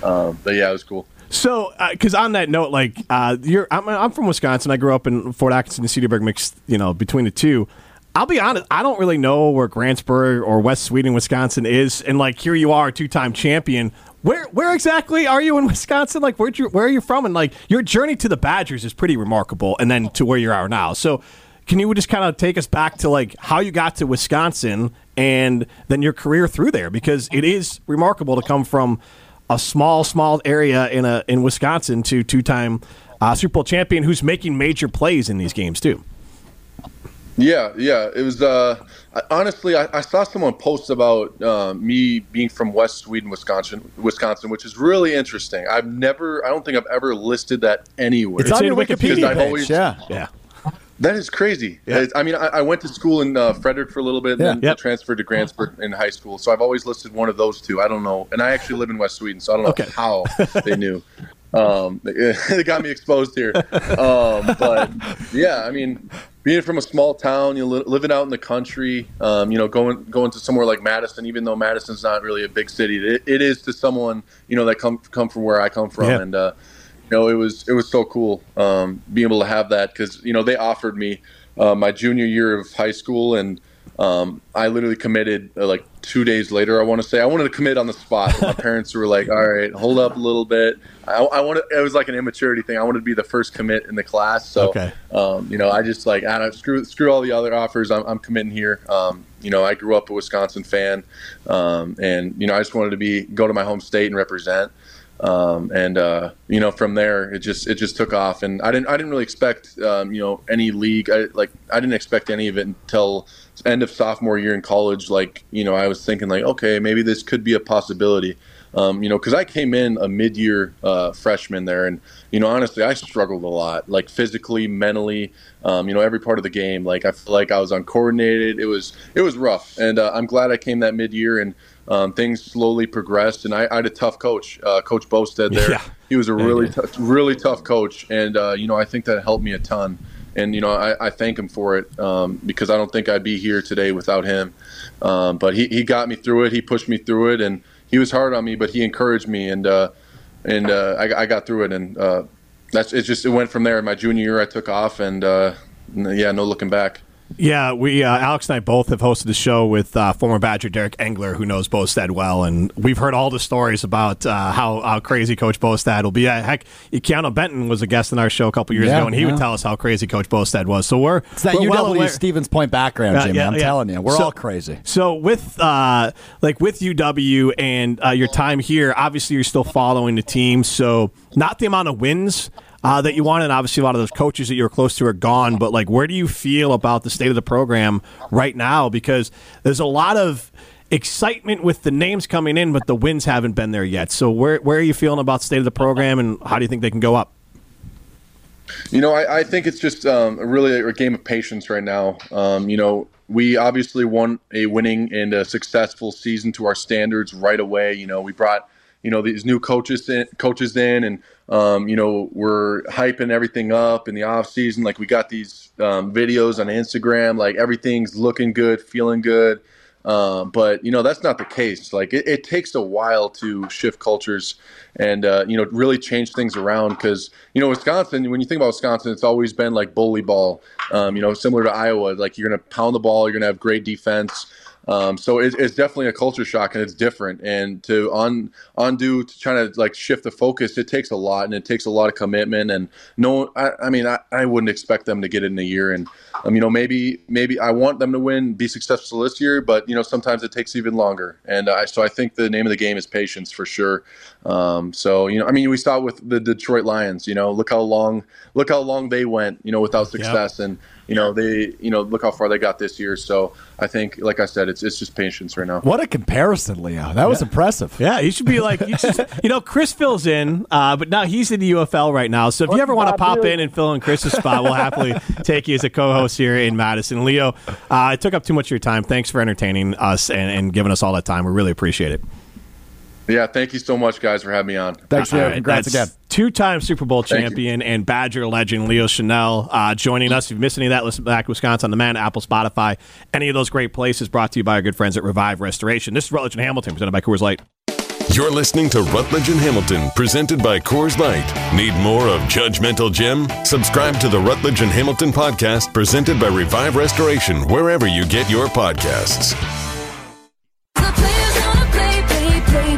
Speaker 7: um, but yeah, it was cool.
Speaker 4: So, because on that note, like uh, you're, I'm, I'm from Wisconsin. I grew up in Fort Atkinson and Cedarburg, mixed, you know, between the two. I'll be honest, I don't really know where Grantsburg or West Sweden, Wisconsin is, and like here you are, two time champion. Where where exactly are you in Wisconsin? Like where you where are you from? And like your journey to the Badgers is pretty remarkable, and then to where you are now. So. Can you just kind of take us back to like how you got to Wisconsin and then your career through there? Because it is remarkable to come from a small, small area in a in Wisconsin to two time uh, Super Bowl champion who's making major plays in these games too.
Speaker 7: Yeah, yeah. It was uh, I- honestly, I, I saw someone post about uh, me being from West Sweden, Wisconsin, Wisconsin, which is really interesting. I've never, I don't think I've ever listed that anywhere.
Speaker 2: It's, on
Speaker 4: in
Speaker 2: your
Speaker 4: Wikipedia
Speaker 2: Wikipedia
Speaker 7: I've
Speaker 2: page.
Speaker 7: always-
Speaker 2: yeah.
Speaker 4: Yeah.
Speaker 7: That is crazy.
Speaker 4: Yeah.
Speaker 7: I mean, I, I went to school in uh, Frederic for a little bit,
Speaker 2: Yeah.
Speaker 7: and then
Speaker 4: Yep.
Speaker 7: transferred to Grantsburg in high school. So I've always listed one of those two. I don't know, and I actually live in West Sweden, so I don't know
Speaker 4: Okay.
Speaker 7: how they knew. Um, they got me exposed here, um, but yeah, I mean, being from a small town, you know, living out in the country, um, you know, going going to somewhere like Madison, even though Madison's not really a big city, it, it is to someone you know that come come from where I come from,
Speaker 4: Yeah.
Speaker 7: and uh, you know, it was it was so cool um, being able to have that because you know they offered me uh, my junior year of high school, and um, I literally committed uh, like two days later. I want to say I wanted to commit on the spot. My parents were like, "All right, hold up a little bit." I, I wanted it was like an immaturity thing. I wanted to be the first commit in the class, so
Speaker 4: Okay.
Speaker 7: um, you know, I just like I don't screw screw all the other offers. I'm, I'm committing here. Um, you know, I grew up a Wisconsin fan, um, and you know, I just wanted to be go to my home state and represent. Um, and uh, you know, from there, it just it just took off, and I didn't I didn't really expect um, you know any league. I, like I didn't expect any of it until end of sophomore year in college. Like you know, I was thinking like, okay, maybe this could be a possibility. Um, you know, because I came in a mid-year uh, freshman there, and you know, honestly, I struggled a lot, like physically, mentally, um, you know, every part of the game. Like I feel like I was uncoordinated. It was it was rough, and uh, I'm glad I came that mid-year, and um, things slowly progressed. And I, I had a tough coach, uh, Coach Bostad. There,
Speaker 4: Yeah.
Speaker 7: he was a really tough, really tough coach, and uh, you know, I think that helped me a ton. And you know, I, I thank him for it um, because I don't think I'd be here today without him. Um, but he, he got me through it. He pushed me through it, and he was hard on me, but he encouraged me, and uh, and uh, I, I got through it. And uh, that's it. Just it went from there. In my junior year, I took off, and uh, yeah, no looking back.
Speaker 4: Yeah, we uh, Alex and I both have hosted a show with uh, former Badger Derek Engler, who knows Bostad well, and we've heard all the stories about uh, how, how crazy Coach Bostad will be. Uh, heck, Keanu Benton was a guest in our show a couple years
Speaker 2: Yeah,
Speaker 4: ago, and he
Speaker 2: yeah.
Speaker 4: would tell us how crazy Coach Bostad was. So we're
Speaker 2: It's that
Speaker 4: we're well
Speaker 2: UW
Speaker 4: aware-
Speaker 2: Stevens Point background,
Speaker 4: Uh,
Speaker 2: Jimmy.
Speaker 4: yeah,
Speaker 2: I'm telling you, we're
Speaker 4: So-
Speaker 2: all crazy.
Speaker 4: So with uh, like with UW and uh, your time here, obviously you're still following the team. So not the amount of wins uh, that you want, and obviously a lot of those coaches that you were close to are gone. But like, where do you feel about the state of the program right now? Because there's a lot of excitement with the names coming in, but the wins haven't been there yet. So where where are you feeling about the state of the program, and how do you think they can go up?
Speaker 7: You know, I, I think it's just um, really a game of patience right now. Um, you know, we obviously won a winning and a successful season to our standards right away. You know, we brought you know these new coaches in, coaches in, and um, you know we're hyping everything up in the off season. Like we got these um, videos on Instagram, like everything's looking good, feeling good. Um, but you know that's not the case. Like it, it takes a while to shift cultures and uh, you know really change things around because you know Wisconsin. When you think about Wisconsin, it's always been like bully ball. Um, you know, similar to Iowa. Like you're to pound the ball, you're to have great defense. Um, so it, it's definitely a culture shock and it's different. And to un, undo, to try to like shift the focus, it takes a lot and it takes a lot of commitment. And no, I, I mean, I, I wouldn't expect them to get it in a year. And um, you know, maybe maybe I want them to win, be successful this year, but you know, sometimes it takes even longer. And I, so I think the name of the game is patience for sure. Um, so you know, I mean, we saw with the Detroit Lions. You know, look how long look how long they went. You know, without success, and you know they you know look how far they got this year. So I think, like I said, it's it's just patience right now.
Speaker 2: What a comparison, Leo. That was impressive.
Speaker 4: Yeah, you should be like, you, should, you know, Chris fills in, uh, but now he's in the UFL right now. So if you ever want to pop in and fill in Chris's spot, we'll happily take you as a co-host here in Madison. Leo, uh, I took up too much of your time. Thanks for entertaining us and, and giving us all that time. We really appreciate it.
Speaker 7: Yeah, thank you so much, guys, for having me on.
Speaker 2: Thanks,
Speaker 4: All
Speaker 2: Leo.
Speaker 4: right,
Speaker 2: Congrats
Speaker 4: that's
Speaker 2: again.
Speaker 4: Two-time Super Bowl
Speaker 7: Thank you.
Speaker 4: champion and Badger legend Leo Chenal uh, joining us. If you missed any of that, listen back to Wisconsin on the Man, Apple, Spotify, any of those great places. Brought to you by our good friends at Revive Restoration. This is Rutledge and Hamilton, presented by Coors Light.
Speaker 3: You're listening to Rutledge and Hamilton, presented by Coors Light. Need more of Judgmental Jim? Subscribe to the Rutledge and Hamilton podcast, presented by Revive Restoration, wherever you get your podcasts.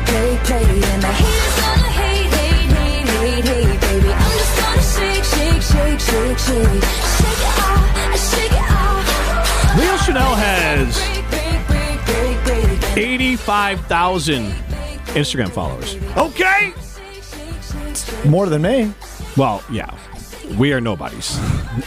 Speaker 10: Play, play, play, play, and the haters gonna hate, hate, hate, hate, hate, baby. I'm just gonna shake, shake, shake, shake, shake, shake it off, shake it off.
Speaker 4: Leo Chenal has
Speaker 10: Break, break, break, break, break, break.
Speaker 4: 85,000 Instagram followers. Okay.
Speaker 2: More than me.
Speaker 4: Well, yeah. We are nobodies.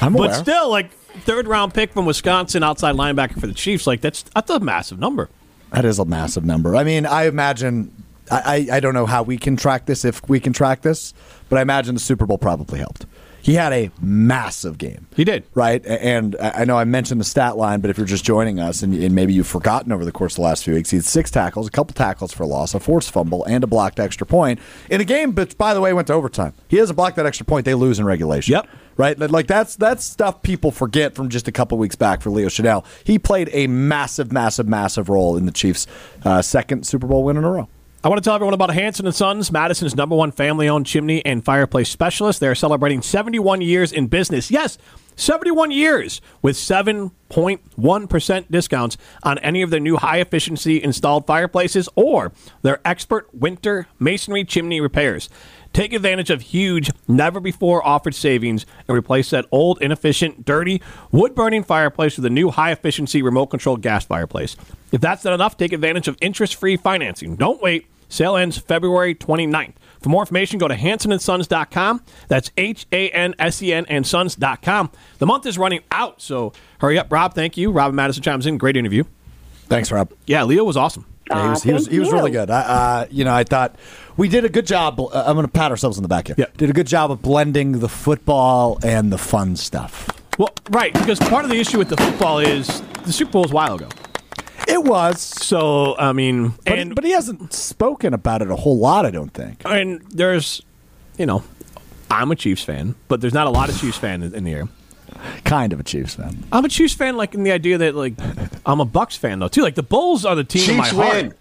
Speaker 2: I'm aware.
Speaker 4: But still, like, third round pick from Wisconsin, outside linebacker for the Chiefs. Like that's that's a massive number.
Speaker 2: That is a massive number. I mean, I imagine. I, I, I don't know how we can track this, if we can track this, but I imagine the Super Bowl probably helped. He had a massive game.
Speaker 4: He did.
Speaker 2: Right? And I know I mentioned the stat line, but if you're just joining us and, and maybe you've forgotten over the course of the last few weeks, he had six tackles, a couple tackles for loss, a forced fumble, and a blocked extra point in a game, but by the way, went to overtime. He doesn't block that extra point, they lose in regulation.
Speaker 4: Yep.
Speaker 2: Right? Like that's that's stuff people forget from just a couple weeks back for Leo Chenal. He played a massive, massive, massive role in the Chiefs' uh, second Super Bowl win in a row.
Speaker 4: I want to tell everyone about Hansen and Sons, Madison's number one family-owned chimney and fireplace specialist. They're celebrating 71 years in business. Yes, 71 years with 7.1% discounts on any of their new high-efficiency installed fireplaces or their expert winter masonry chimney repairs. Take advantage of huge, never before offered savings and replace that old, inefficient, dirty, wood burning fireplace with a new high efficiency remote control gas fireplace. If that's not enough, take advantage of interest free financing. Don't wait. Sale ends February 29th. For more information, go to HansenandSons.com. That's H A N S E N and Sons.com. The month is running out, so hurry up, Rob. Thank you. Rob and Madison chimes in. Great interview.
Speaker 2: Thanks, Rob.
Speaker 4: Yeah, Leo was awesome.
Speaker 2: Yeah, he was, he was, he was really good. I, uh, you know, I thought we did a good job. Uh, I'm going to pat ourselves on the back here.
Speaker 4: Yeah.
Speaker 2: Did a good job of blending the football and the fun stuff.
Speaker 4: Well, right, because part of the issue with the football is the Super Bowl was a while ago.
Speaker 2: It was.
Speaker 4: So, I mean,
Speaker 2: But,
Speaker 4: and
Speaker 2: but he hasn't spoken about it a whole lot, I don't think.
Speaker 4: and there's, you know, I'm a Chiefs fan, but there's not a lot of Chiefs fan in, in the air.
Speaker 2: Kind of a Chiefs fan.
Speaker 4: I'm a Chiefs fan, like in the idea that like I'm a Bucks fan though too. Like the Bulls are the team of my
Speaker 8: Chiefs
Speaker 4: heart.
Speaker 8: win.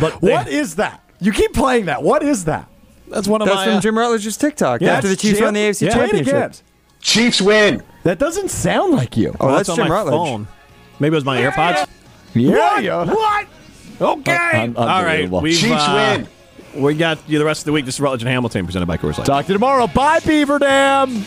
Speaker 4: But they-
Speaker 2: What is that? You keep playing that. What is that?
Speaker 4: that's one of
Speaker 5: That's
Speaker 4: my.
Speaker 5: from
Speaker 4: uh,
Speaker 5: Jim Rutledge's TikTok
Speaker 2: Yeah,
Speaker 5: after the Chiefs
Speaker 2: Jim-
Speaker 5: won the AFC
Speaker 4: Yeah.
Speaker 5: Championship.
Speaker 8: Chiefs win.
Speaker 2: That doesn't sound like you.
Speaker 5: Oh,
Speaker 4: well,
Speaker 5: that's
Speaker 4: on
Speaker 5: Jim
Speaker 4: my
Speaker 5: Rutledge.
Speaker 4: phone. Maybe it was my AirPods.
Speaker 2: Yeah, yeah.
Speaker 4: What? Okay.
Speaker 2: Un-
Speaker 4: All right. We've,
Speaker 8: Chiefs
Speaker 4: uh,
Speaker 8: win.
Speaker 4: We got you the rest of the week. This is Rutledge and Hamilton presented by Coors Light.
Speaker 2: Talk to you tomorrow. Bye, Beaver Dam.